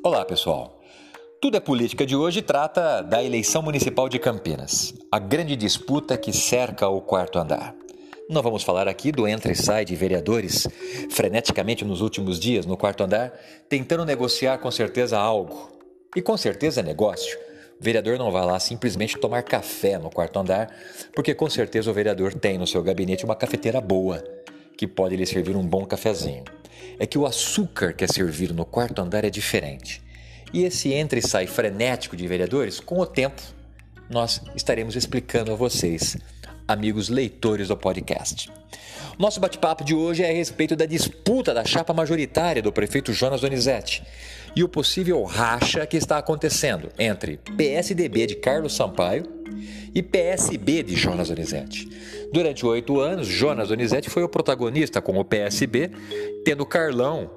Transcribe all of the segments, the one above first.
Olá, pessoal. Tudo é Política de hoje trata da eleição municipal de Campinas, a grande disputa que cerca o quarto andar. Não vamos falar aqui do entra e sai de vereadores freneticamente nos últimos dias no quarto andar, tentando negociar com certeza algo. E com certeza negócio. O vereador não vai lá simplesmente tomar café no quarto andar, porque com certeza o vereador tem no seu gabinete uma cafeteira boa, que pode lhe servir um bom cafezinho é que o açúcar que é servido no quarto andar é diferente. E esse entra e sai frenético de vereadores, com o tempo, nós estaremos explicando a vocês, amigos leitores do podcast. Nosso bate-papo de hoje é a respeito da disputa da chapa majoritária do prefeito Jonas Donizete e o possível racha que está acontecendo entre PSDB de Carlos Sampaio e PSB de Jonas Donizete. Durante oito anos, Jonas Donizete foi o protagonista com o PSB, tendo Carlão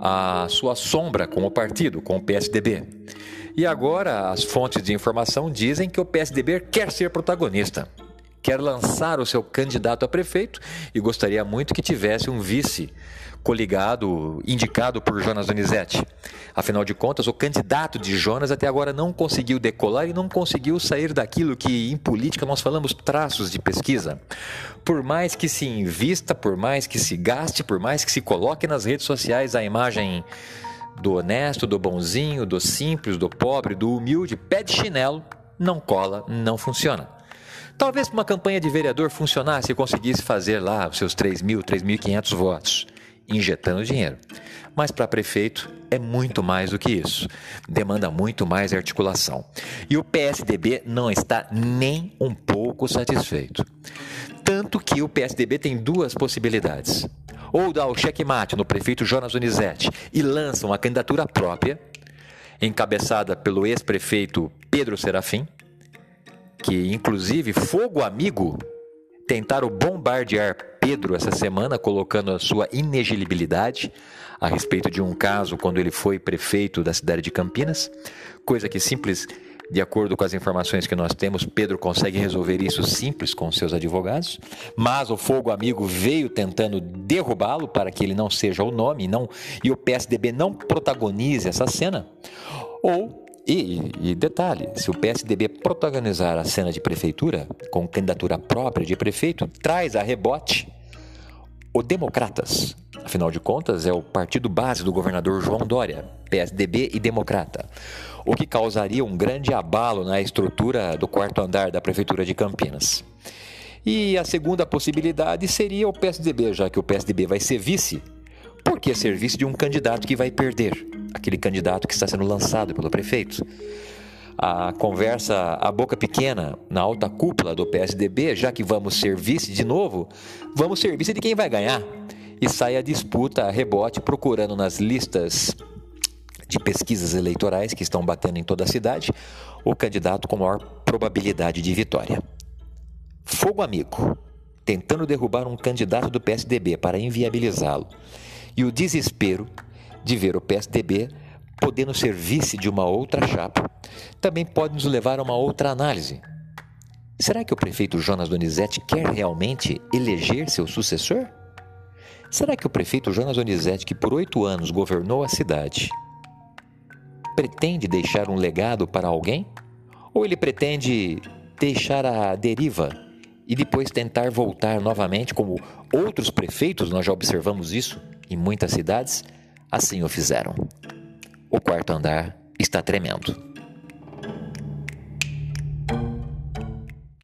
a sua sombra com o partido, com o PSDB. E agora as fontes de informação dizem que o PSDB quer ser protagonista, quer lançar o seu candidato a prefeito e gostaria muito que tivesse um vice coligado, indicado por Jonas Donizete. Afinal de contas, o candidato de Jonas até agora não conseguiu decolar e não conseguiu sair daquilo que em política nós falamos traços de pesquisa. Por mais que se invista, por mais que se gaste, por mais que se coloque nas redes sociais a imagem do honesto, do bonzinho, do simples, do pobre, do humilde, pé de chinelo, não cola, não funciona. Talvez uma campanha de vereador funcionasse e conseguisse fazer lá os seus 3 mil, 3.500 votos injetando dinheiro. Mas para prefeito é muito mais do que isso. Demanda muito mais articulação. E o PSDB não está nem um pouco satisfeito. Tanto que o PSDB tem duas possibilidades. Ou dá o checkmate no prefeito Jonas Donizete e lança uma candidatura própria, encabeçada pelo ex-prefeito Pedro Serafim, que inclusive fogo amigo tentaram bombardear Pedro essa semana, colocando a sua inegibilidade a respeito de um caso quando ele foi prefeito da cidade de Campinas, coisa que simples, de acordo com as informações que nós temos, Pedro consegue resolver isso simples com seus advogados, mas o fogo amigo veio tentando derrubá-lo para que ele não seja o nome não, e o PSDB não protagonize essa cena. Ou e, e, detalhe, se o PSDB protagonizar a cena de prefeitura com candidatura própria de prefeito, traz a rebote o Democratas. Afinal de contas, é o partido base do governador João Dória, PSDB e Democrata, o que causaria um grande abalo na estrutura do quarto andar da prefeitura de Campinas. E a segunda possibilidade seria o PSDB, já que o PSDB vai ser vice. Por que ser vice de um candidato que vai perder? Aquele candidato que está sendo lançado pelo prefeito. A conversa a boca pequena na alta cúpula do PSDB, já que vamos ser vice de novo, vamos ser vice de quem vai ganhar. E sai a disputa a rebote procurando nas listas de pesquisas eleitorais que estão batendo em toda a cidade o candidato com maior probabilidade de vitória. Fogo amigo, tentando derrubar um candidato do PSDB para inviabilizá-lo. E o desespero de ver o PSDB podendo ser vice de uma outra chapa, também pode nos levar a uma outra análise. Será que o prefeito Jonas Donizete quer realmente eleger seu sucessor? Será que o prefeito Jonas Donizete, que por oito anos governou a cidade, pretende deixar um legado para alguém? Ou ele pretende deixar a deriva e depois tentar voltar novamente, como outros prefeitos, nós já observamos isso em muitas cidades? Assim o fizeram. O quarto andar está tremendo.